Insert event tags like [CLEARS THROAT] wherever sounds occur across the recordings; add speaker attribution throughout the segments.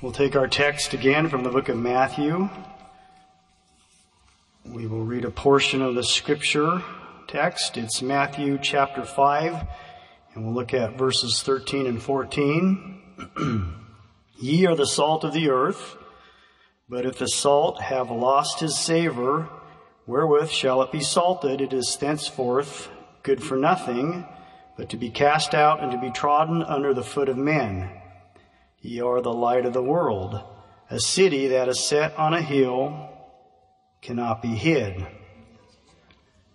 Speaker 1: We'll take our text again from the book of Matthew. We will read a portion of the scripture text. It's Matthew chapter 5, and we'll look at verses 13 and 14. [CLEARS THROAT] Ye are the salt of the earth, but if the salt have lost his savor, wherewith shall it be salted? It is thenceforth good for nothing, but to be cast out and to be trodden under the foot of men. Ye are the light of the world. A city that is set on a hill cannot be hid.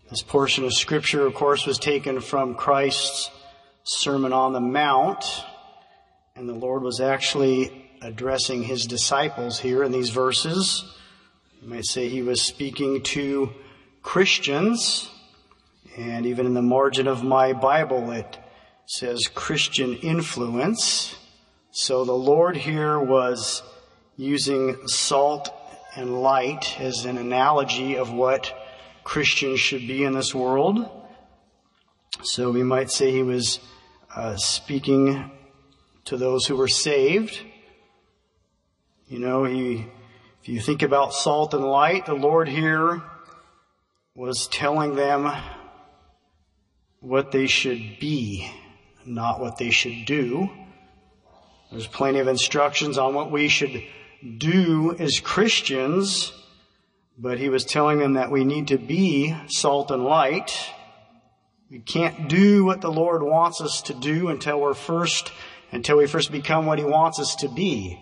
Speaker 1: This portion of scripture, of course, was taken from Christ's Sermon on the Mount, and the Lord was actually addressing his disciples here in these verses. You might say he was speaking to Christians, and even in the margin of my Bible, it says Christian influence. So the Lord here was using salt and light as an analogy of what Christians should be in this world. So we might say he was uh, speaking to those who were saved. You know, he, if you think about salt and light, the Lord here was telling them what they should be, not what they should do. There's plenty of instructions on what we should do as Christians, but he was telling them that we need to be salt and light. We can't do what the Lord wants us to do until we're first, until we first become what he wants us to be.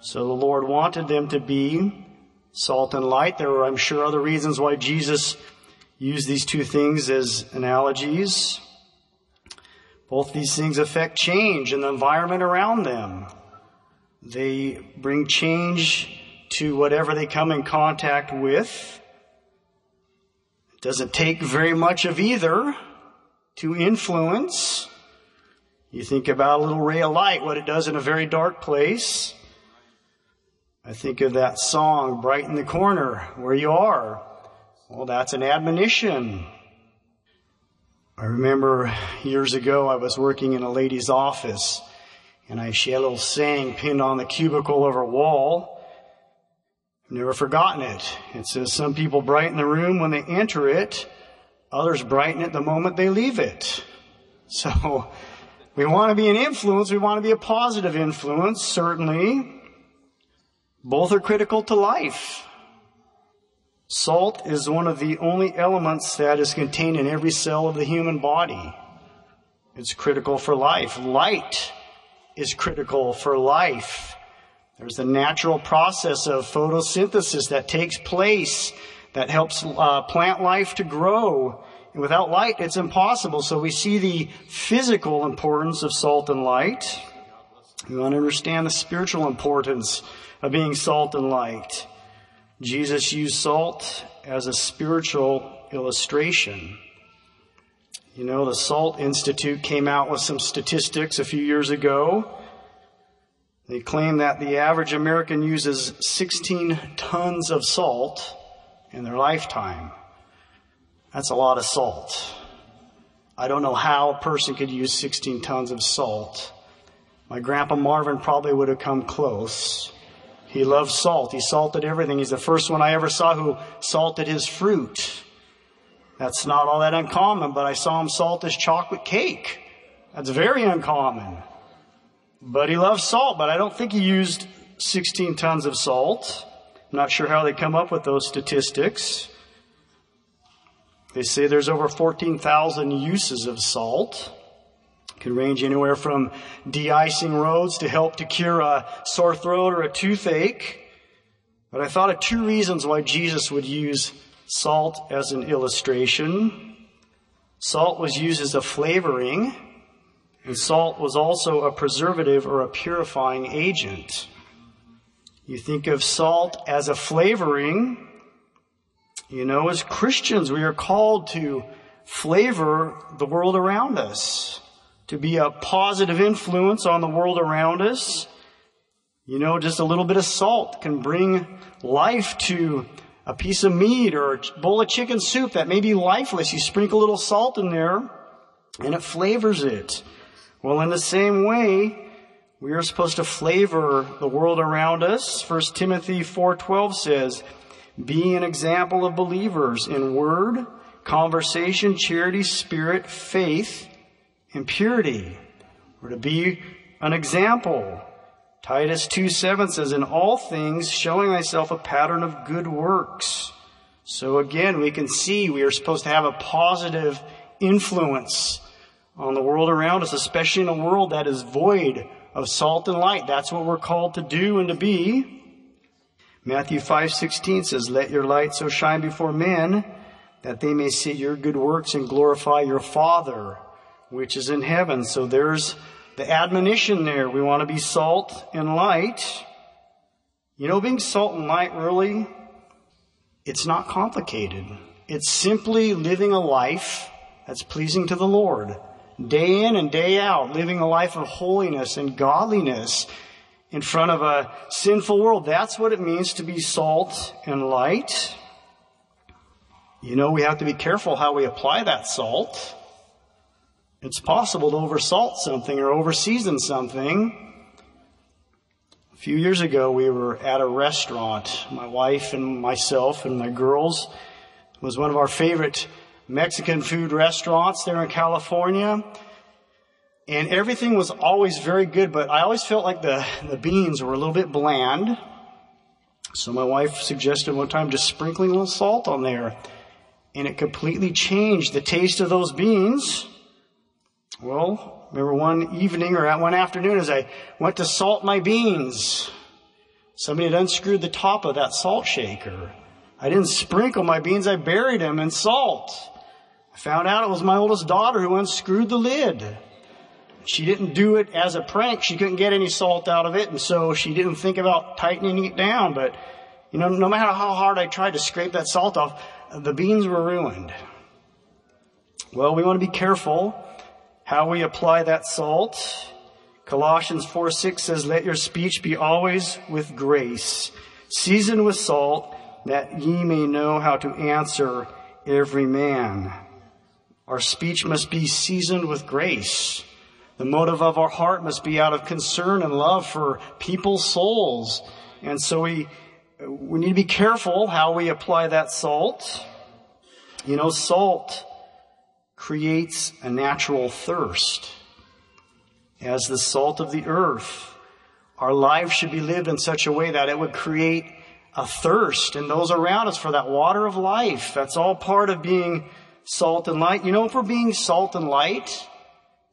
Speaker 1: So the Lord wanted them to be salt and light. There were, I'm sure, other reasons why Jesus used these two things as analogies. Both these things affect change in the environment around them. They bring change to whatever they come in contact with. It doesn't take very much of either to influence. You think about a little ray of light, what it does in a very dark place. I think of that song, Brighten the Corner, where you are. Well, that's an admonition. I remember years ago I was working in a lady's office and I, she had a little saying pinned on the cubicle of her wall. I've never forgotten it. It says, some people brighten the room when they enter it. Others brighten it the moment they leave it. [LAUGHS] So we want to be an influence. We want to be a positive influence, certainly. Both are critical to life. Salt is one of the only elements that is contained in every cell of the human body. It's critical for life. Light is critical for life. There's a natural process of photosynthesis that takes place that helps uh, plant life to grow. And without light, it's impossible. So we see the physical importance of salt and light. We want to understand the spiritual importance of being salt and light. Jesus used salt as a spiritual illustration. You know, the Salt Institute came out with some statistics a few years ago. They claim that the average American uses 16 tons of salt in their lifetime. That's a lot of salt. I don't know how a person could use 16 tons of salt. My grandpa Marvin probably would have come close. He loves salt. He salted everything. He's the first one I ever saw who salted his fruit. That's not all that uncommon, but I saw him salt his chocolate cake. That's very uncommon. But he loves salt, but I don't think he used 16 tons of salt. I'm not sure how they come up with those statistics. They say there's over 14,000 uses of salt. Can range anywhere from de-icing roads to help to cure a sore throat or a toothache. But I thought of two reasons why Jesus would use salt as an illustration. Salt was used as a flavoring, and salt was also a preservative or a purifying agent. You think of salt as a flavoring. You know, as Christians, we are called to flavor the world around us, to be a positive influence on the world around us. You know, just a little bit of salt can bring life to a piece of meat or a bowl of chicken soup that may be lifeless. You sprinkle a little salt in there and it flavors it. Well, in the same way, We are supposed to flavor the world around us. 1 Timothy 4:12 says, "Be an example of believers in word, conversation, charity, spirit, faith, and purity." We're to be an example. Titus 2 7 says, "In all things showing thyself a pattern of good works." So again, we can see we are supposed to have a positive influence on the world around us, especially in a world that is void of salt and light. That's what we're called to do and to be. Matthew 5:16 says, "Let your light so shine before men that they may see your good works and glorify your Father which is in heaven." So there's the admonition there. We want to be salt and light. You know, being salt and light really, it's not complicated. It's simply living a life that's pleasing to the Lord day in and day out, living a life of holiness and godliness in front of a sinful world. That's what it means to be salt and light. You know, we have to be careful how we apply that salt. It's possible to oversalt something or overseason something. A few years ago, we were at a restaurant. My wife and myself and my girls it was one of our favorite Mexican food restaurants there in California. And everything was always very good, but I always felt like the, the beans were a little bit bland. So my wife suggested one time just sprinkling a little salt on there. And it completely changed the taste of those beans. Well, remember one evening or one afternoon as I went to salt my beans, somebody had unscrewed the top of that salt shaker. I didn't sprinkle my beans, I buried them in salt. I found out it was my oldest daughter who unscrewed the lid. She didn't do it as a prank. She couldn't get any salt out of it, and so she didn't think about tightening it down. But, you know, no matter how hard I tried to scrape that salt off, the beans were ruined. Well, we want to be careful how we apply that salt. Colossians 4 6 says, Let your speech be always with grace, seasoned with salt, that ye may know how to answer every man. Our speech must be seasoned with grace. The motive of our heart must be out of concern and love for people's souls. And so we, we need to be careful how we apply that salt. You know, salt creates a natural thirst. As the salt of the earth, our lives should be lived in such a way that it would create a thirst in those around us for that water of life. That's all part of being salt and light. You know, if we're being salt and light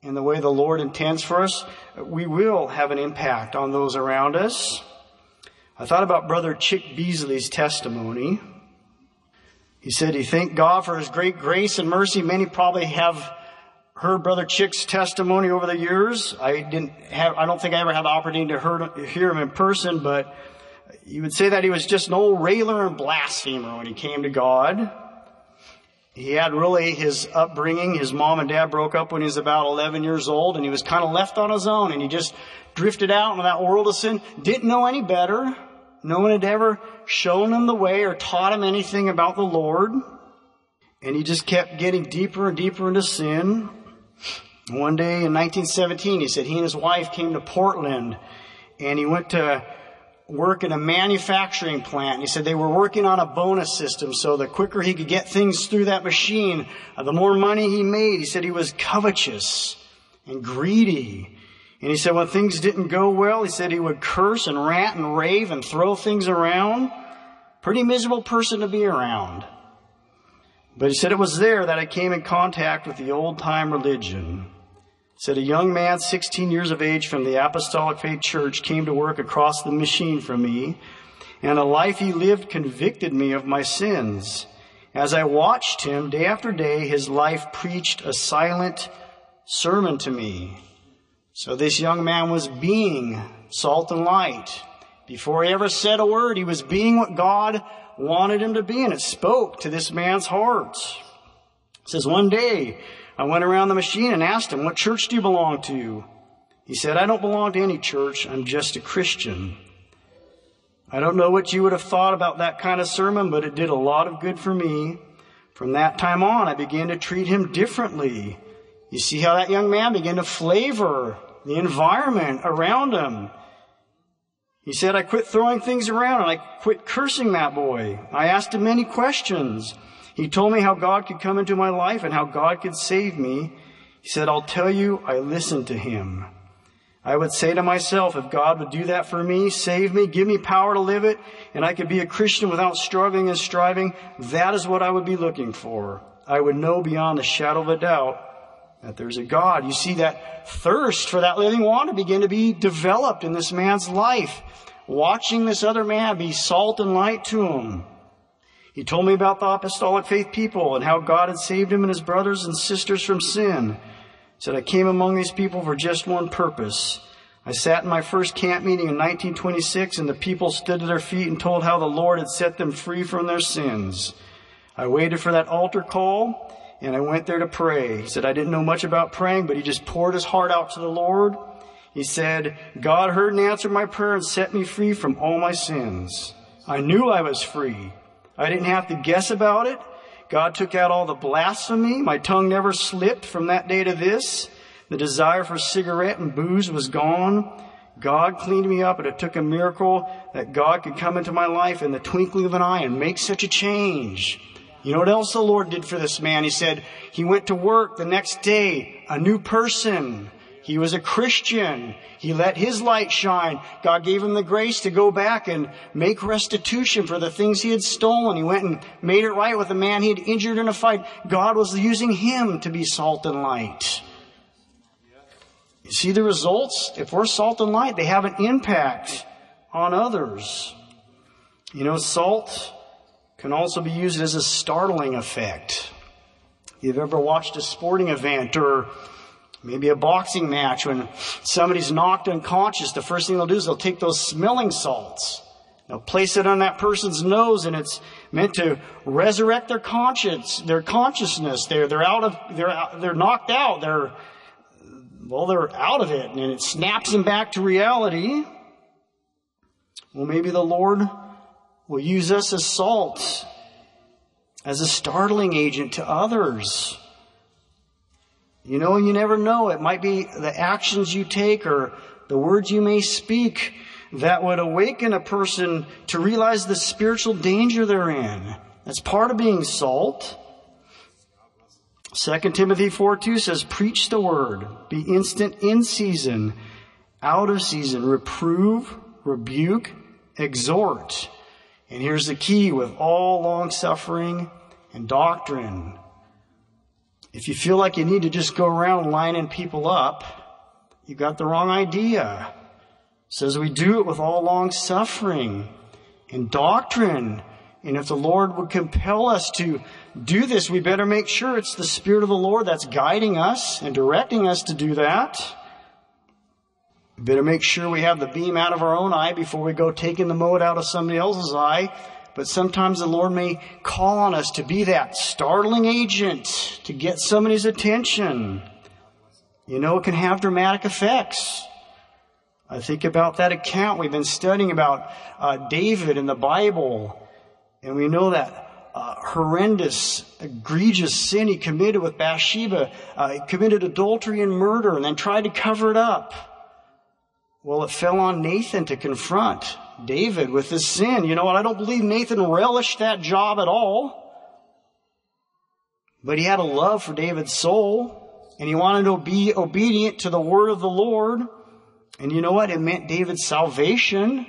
Speaker 1: in the way the Lord intends for us, we will have an impact on those around us. I thought about Brother Chick Beasley's testimony. He said he thanked God for his great grace and mercy. Many probably have heard Brother Chick's testimony over the years. I didn't have, I don't think I ever had the opportunity to hear him in person, but you would say that he was just an old railer and blasphemer when he came to God. He had really his upbringing. His mom and dad broke up when he was about 11 years old and he was kind of left on his own and he just drifted out into that world of sin. Didn't know any better. No one had ever shown him the way or taught him anything about the Lord. And he just kept getting deeper and deeper into sin. One day in 1917, he said he and his wife came to Portland and he went to work in a manufacturing plant. He said they were working on a bonus system, so the quicker he could get things through that machine, uh, the more money he made. He said he was covetous and greedy. And he said when things didn't go well, he said he would curse and rant and rave and throw things around. Pretty miserable person to be around. But he said it was there that I came in contact with the old time religion said a young man 16 years of age from the Apostolic Faith Church came to work across the machine from me, and a life he lived convicted me of my sins. As I watched him day after day, his life preached a silent sermon to me. So this young man was being salt and light. Before he ever said a word, he was being what God wanted him to be, and it spoke to this man's heart. It says one day, I went around the machine and asked him, What church do you belong to? He said, I don't belong to any church. I'm just a Christian. I don't know what you would have thought about that kind of sermon, but it did a lot of good for me. From that time on, I began to treat him differently. You see how that young man began to flavor the environment around him. He said, I quit throwing things around and I quit cursing that boy. I asked him many questions. He told me how God could come into my life and how God could save me. He said, I'll tell you, I listened to him. I would say to myself, if God would do that for me, save me, give me power to live it, and I could be a Christian without struggling and striving, that is what I would be looking for. I would know beyond a shadow of a doubt that there's a God. You see that thirst for that living water begin to be developed in this man's life, watching this other man be salt and light to him. He told me about the apostolic faith people and how God had saved him and his brothers and sisters from sin. He said, I came among these people for just one purpose. I sat in my first camp meeting in 1926 and the people stood to their feet and told how the Lord had set them free from their sins. I waited for that altar call and I went there to pray. He said, I didn't know much about praying, but he just poured his heart out to the Lord. He said, God heard and answered my prayer and set me free from all my sins. I knew I was free. I didn't have to guess about it. God took out all the blasphemy. My tongue never slipped from that day to this. The desire for cigarette and booze was gone. God cleaned me up and it took a miracle that God could come into my life in the twinkling of an eye and make such a change. You know what else the Lord did for this man? He said he went to work the next day, a new person. He was a Christian. He let his light shine. God gave him the grace to go back and make restitution for the things he had stolen. He went and made it right with a man he had injured in a fight. God was using him to be salt and light. You see the results? If we're salt and light, they have an impact on others. You know, salt can also be used as a startling effect. You've ever watched a sporting event or Maybe a boxing match when somebody's knocked unconscious, the first thing they'll do is they'll take those smelling salts. They'll place it on that person's nose and it's meant to resurrect their conscience, their consciousness. They're, they're out of, they're, out, they're knocked out. They're, well, they're out of it and it snaps them back to reality. Well, maybe the Lord will use us as salt, as a startling agent to others. You know, you never know. It might be the actions you take or the words you may speak that would awaken a person to realize the spiritual danger they're in. That's part of being salt. 2 Timothy 4 2 says, Preach the word, be instant in season, out of season, reprove, rebuke, exhort. And here's the key with all long suffering and doctrine. If you feel like you need to just go around lining people up, you got the wrong idea. It says we do it with all long suffering and doctrine. And if the Lord would compel us to do this, we better make sure it's the Spirit of the Lord that's guiding us and directing us to do that. Better make sure we have the beam out of our own eye before we go taking the mote out of somebody else's eye but sometimes the Lord may call on us to be that startling agent to get somebody's attention. You know, it can have dramatic effects. I think about that account we've been studying about uh, David in the Bible, and we know that uh, horrendous, egregious sin he committed with Bathsheba. Uh, he committed adultery and murder, and then tried to cover it up. Well, it fell on Nathan to confront. David with his sin. You know what? I don't believe Nathan relished that job at all. But he had a love for David's soul and he wanted to be obedient to the word of the Lord. And you know what? It meant David's salvation.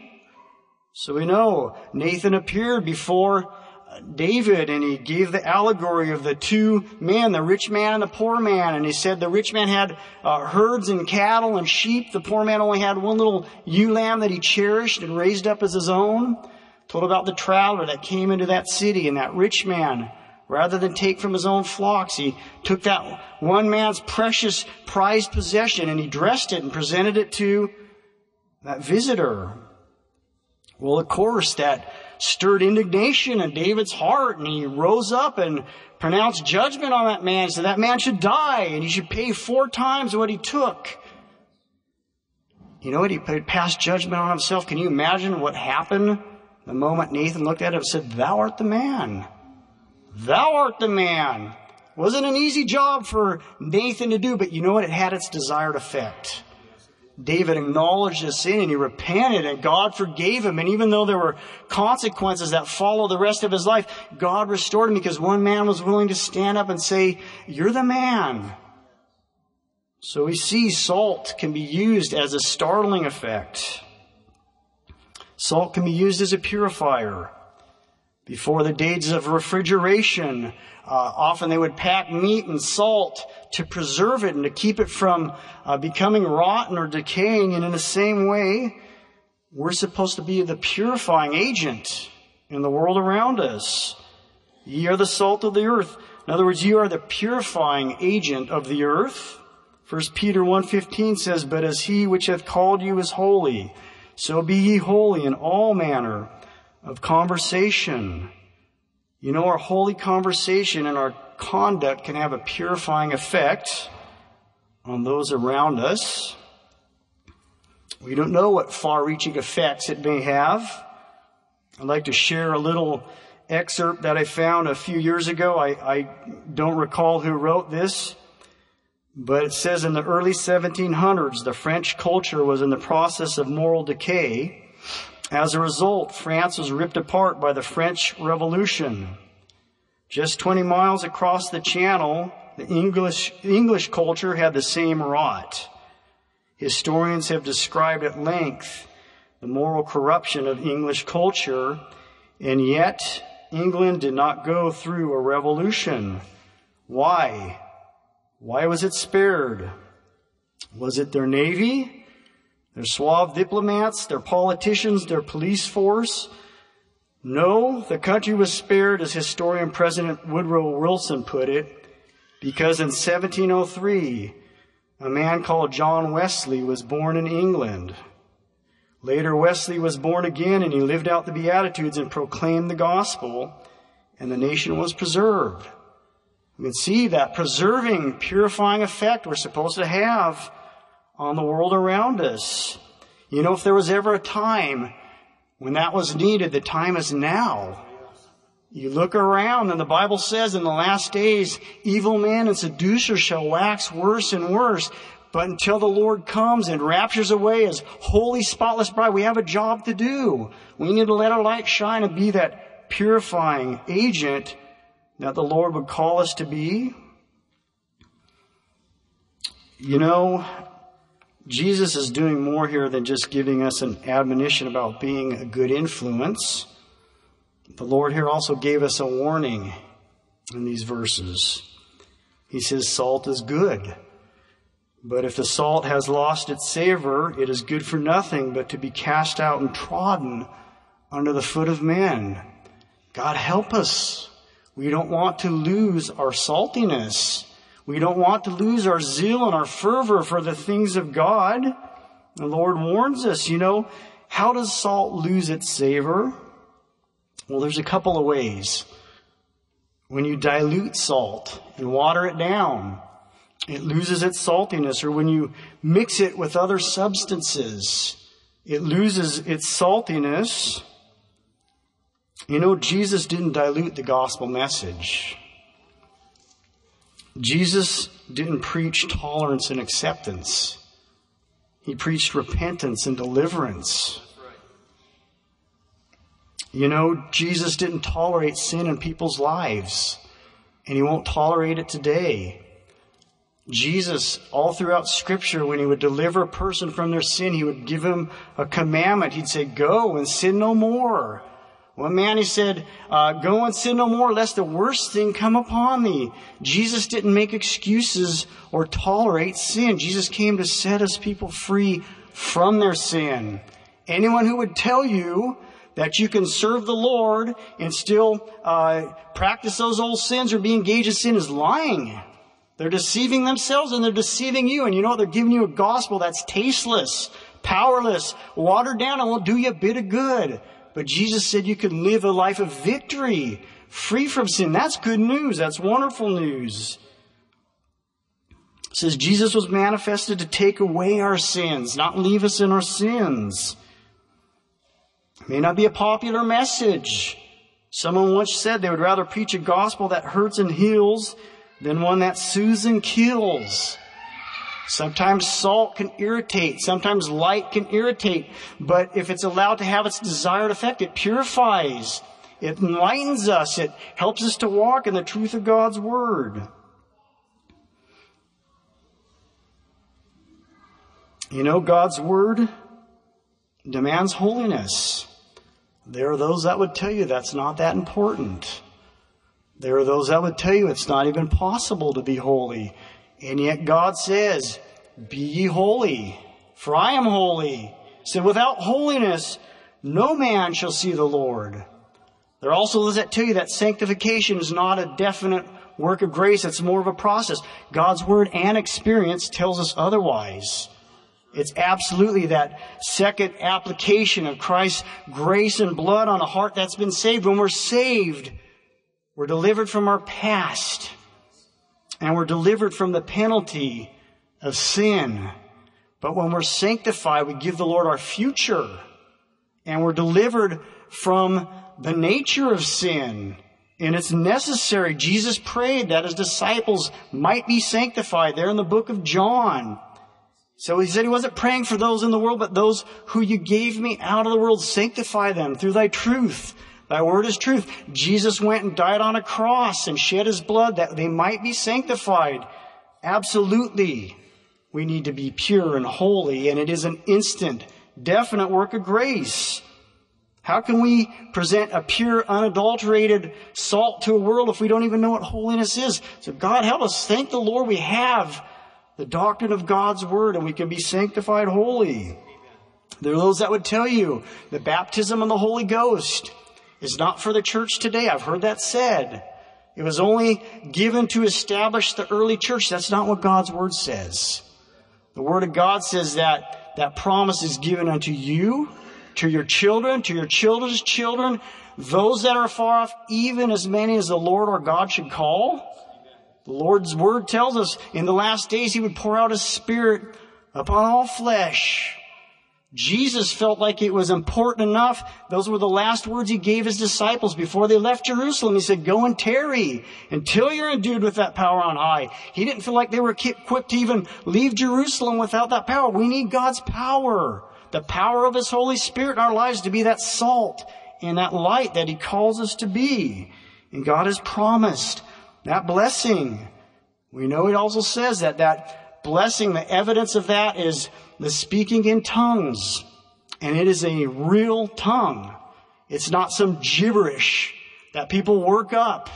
Speaker 1: So we know Nathan appeared before David and he gave the allegory of the two men, the rich man and the poor man. And he said the rich man had uh, herds and cattle and sheep. The poor man only had one little ewe lamb that he cherished and raised up as his own. Told about the traveler that came into that city and that rich man, rather than take from his own flocks, he took that one man's precious prized possession and he dressed it and presented it to that visitor. Well, of course, that stirred indignation in David's heart and he rose up and pronounced judgment on that man. said that man should die and he should pay four times what he took. You know what? He passed judgment on himself. Can you imagine what happened the moment Nathan looked at him and said, Thou art the man. Thou art the man. Wasn't an easy job for Nathan to do, but you know what? It had its desired effect. David acknowledged his sin and he repented and God forgave him. And even though there were consequences that followed the rest of his life, God restored him because one man was willing to stand up and say, you're the man. So we see salt can be used as a startling effect. Salt can be used as a purifier. Before the days of refrigeration, uh, often they would pack meat and salt to preserve it and to keep it from uh, becoming rotten or decaying. And in the same way, we're supposed to be the purifying agent in the world around us. Ye are the salt of the earth. In other words, you are the purifying agent of the earth. 1 Peter 1.15 says, But as he which hath called you is holy, so be ye holy in all manner of conversation. You know, our holy conversation and our conduct can have a purifying effect on those around us. We don't know what far reaching effects it may have. I'd like to share a little excerpt that I found a few years ago. I, I don't recall who wrote this, but it says in the early 1700s, the French culture was in the process of moral decay. As a result, France was ripped apart by the French Revolution. Just 20 miles across the channel, the English, English culture had the same rot. Historians have described at length the moral corruption of English culture, and yet England did not go through a revolution. Why? Why was it spared? Was it their navy, their suave diplomats, their politicians, their police force? No, the country was spared, as historian President Woodrow Wilson put it, because in 1703, a man called John Wesley was born in England. Later, Wesley was born again and he lived out the Beatitudes and proclaimed the gospel, and the nation was preserved. You can see that preserving, purifying effect we're supposed to have on the world around us. You know, if there was ever a time when that was needed, the time is now. You look around and the Bible says in the last days, evil men and seducers shall wax worse and worse. But until the Lord comes and raptures away his holy, spotless bride, we have a job to do. We need to let our light shine and be that purifying agent that the Lord would call us to be? You know, Jesus is doing more here than just giving us an admonition about being a good influence. The Lord here also gave us a warning in these verses. He says, Salt is good. But if the salt has lost its savor, it is good for nothing but to be cast out and trodden under the foot of men. God help us. We don't want to lose our saltiness. We don't want to lose our zeal and our fervor for the things of God. The Lord warns us, you know, how does salt lose its savor? Well, there's a couple of ways. When you dilute salt and water it down, it loses its saltiness. Or when you mix it with other substances, it loses its saltiness. You know, Jesus didn't dilute the gospel message. Jesus didn't preach tolerance and acceptance. He preached repentance and deliverance. You know, Jesus didn't tolerate sin in people's lives, and he won't tolerate it today. Jesus, all throughout scripture, when he would deliver a person from their sin, he would give him a commandment. He'd say, go and sin no more. One man, he said, uh, go and sin no more, lest the worst thing come upon thee. Jesus didn't make excuses or tolerate sin. Jesus came to set us people free from their sin. Anyone who would tell you that you can serve the Lord and still uh, practice those old sins or be engaged in sin is lying. They're deceiving themselves and they're deceiving you. And you know what? They're giving you a gospel that's tasteless, powerless, watered down, and won't do you a bit of good. But Jesus said you could live a life of victory, free from sin. That's good news. That's wonderful news. It says Jesus was manifested to take away our sins, not leave us in our sins. It may not be a popular message. Someone once said they would rather preach a gospel that hurts and heals than one that soothes and kills. Sometimes salt can irritate. Sometimes light can irritate. But if it's allowed to have its desired effect, it purifies. It enlightens us. It helps us to walk in the truth of God's Word. You know, God's Word demands holiness. There are those that would tell you that's not that important. There are those that would tell you it's not even possible to be holy. And yet God says, Be ye holy, for I am holy. So without holiness, no man shall see the Lord. There also those that tell you that sanctification is not a definite work of grace, it's more of a process. God's word and experience tells us otherwise. It's absolutely that second application of Christ's grace and blood on a heart that's been saved. When we're saved, we're delivered from our past and we're delivered from the penalty of sin. But when we're sanctified, we give the Lord our future and we're delivered from the nature of sin. And it's necessary. Jesus prayed that his disciples might be sanctified there in the book of John. So he said he wasn't praying for those in the world, but those who you gave me out of the world, sanctify them through thy truth. Thy word is truth. Jesus went and died on a cross and shed his blood that they might be sanctified. Absolutely. We need to be pure and holy, and it is an instant, definite work of grace. How can we present a pure, unadulterated salt to a world if we don't even know what holiness is? So God help us. Thank the Lord we have the doctrine of God's word and we can be sanctified holy. There are those that would tell you the baptism of the Holy Ghost is not for the church today. I've heard that said. It was only given to establish the early church. That's not what God's word says. The word of God says that that promise is given unto you, to your children, to your children's children, those that are far off, even as many as the Lord our God should call. The Lord's word tells us in the last days he would pour out his spirit upon all flesh. Jesus felt like it was important enough. Those were the last words he gave his disciples before they left Jerusalem. He said, go and tarry until you're endued with that power on high. He didn't feel like they were equipped to even leave Jerusalem without that power. We need God's power. The power of his Holy Spirit in our lives to be that salt and that light that he calls us to be. And God has promised that blessing. We know he also says that that blessing, the evidence of that is the speaking in tongues. And it is a real tongue. It's not some gibberish that people work up.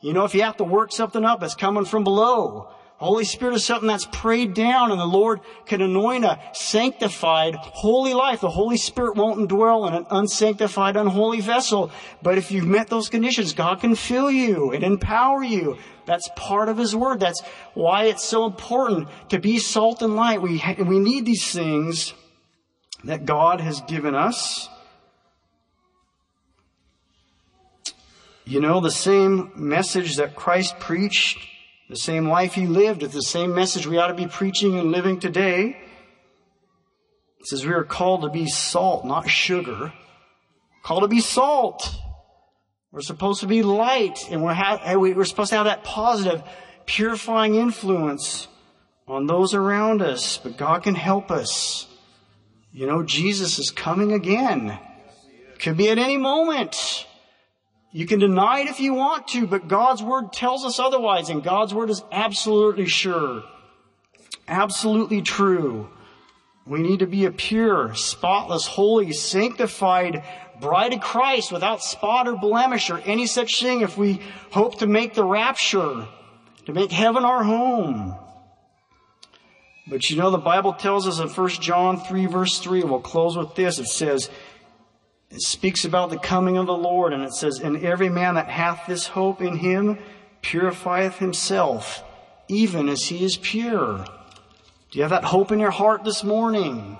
Speaker 1: You know, if you have to work something up, it's coming from below. Holy Spirit is something that's prayed down and the Lord can anoint a sanctified, holy life. The Holy Spirit won't indwell in an unsanctified, unholy vessel. But if you've met those conditions, God can fill you and empower you. That's part of His Word. That's why it's so important to be salt and light. We, we need these things that God has given us. You know, the same message that Christ preached, the same life He lived, is the same message we ought to be preaching and living today. It says we are called to be salt, not sugar. Called to be salt. We're supposed to be light and we're, ha- we're supposed to have that positive, purifying influence on those around us. But God can help us. You know, Jesus is coming again. Could be at any moment. You can deny it if you want to, but God's word tells us otherwise, and God's word is absolutely sure. Absolutely true. We need to be a pure, spotless, holy, sanctified bride of Christ without spot or blemish or any such thing if we hope to make the rapture, to make heaven our home. But you know, the Bible tells us in 1 John 3 verse 3, we'll close with this. It says, it speaks about the coming of the Lord and it says, and every man that hath this hope in him purifieth himself, even as he is pure. Do you have that hope in your heart this morning?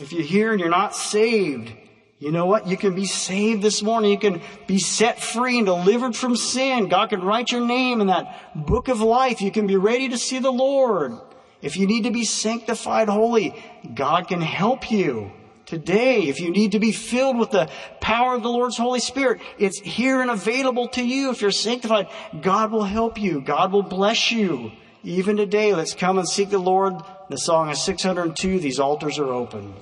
Speaker 1: If you're here and you're not saved, you know what? You can be saved this morning. You can be set free and delivered from sin. God can write your name in that book of life. You can be ready to see the Lord. If you need to be sanctified holy, God can help you today. If you need to be filled with the power of the Lord's Holy Spirit, it's here and available to you. If you're sanctified, God will help you. God will bless you. Even today, let's come and seek the Lord. The song is 602. These altars are open.